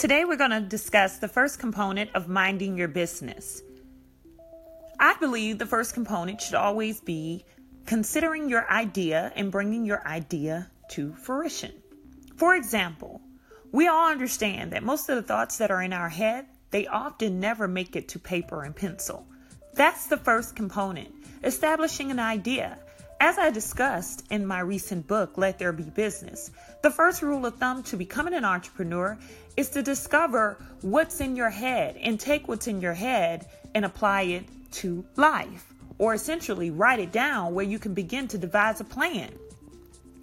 Today, we're going to discuss the first component of minding your business. I believe the first component should always be considering your idea and bringing your idea to fruition. For example, we all understand that most of the thoughts that are in our head, they often never make it to paper and pencil. That's the first component, establishing an idea. As I discussed in my recent book, Let There Be Business, the first rule of thumb to becoming an entrepreneur is to discover what's in your head and take what's in your head and apply it to life, or essentially write it down where you can begin to devise a plan.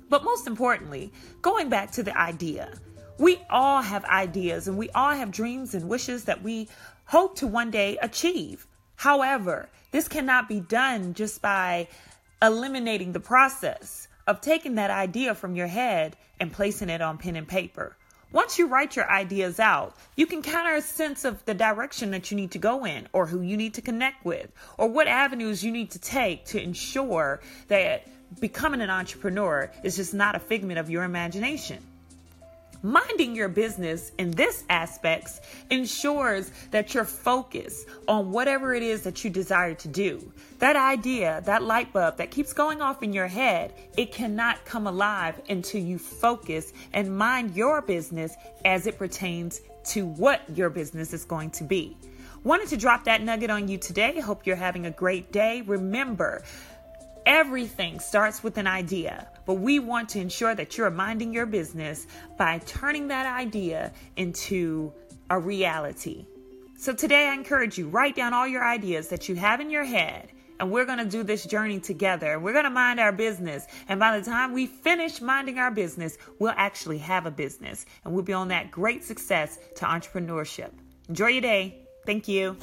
But most importantly, going back to the idea, we all have ideas and we all have dreams and wishes that we hope to one day achieve. However, this cannot be done just by eliminating the process of taking that idea from your head and placing it on pen and paper. Once you write your ideas out, you can counter a sense of the direction that you need to go in, or who you need to connect with, or what avenues you need to take to ensure that becoming an entrepreneur is just not a figment of your imagination. Minding your business in this aspects ensures that you're focused on whatever it is that you desire to do. That idea, that light bulb that keeps going off in your head, it cannot come alive until you focus and mind your business as it pertains to what your business is going to be. Wanted to drop that nugget on you today. Hope you're having a great day. Remember, Everything starts with an idea, but we want to ensure that you're minding your business by turning that idea into a reality. So today I encourage you write down all your ideas that you have in your head and we're going to do this journey together. We're going to mind our business. And by the time we finish minding our business, we'll actually have a business and we'll be on that great success to entrepreneurship. Enjoy your day. Thank you.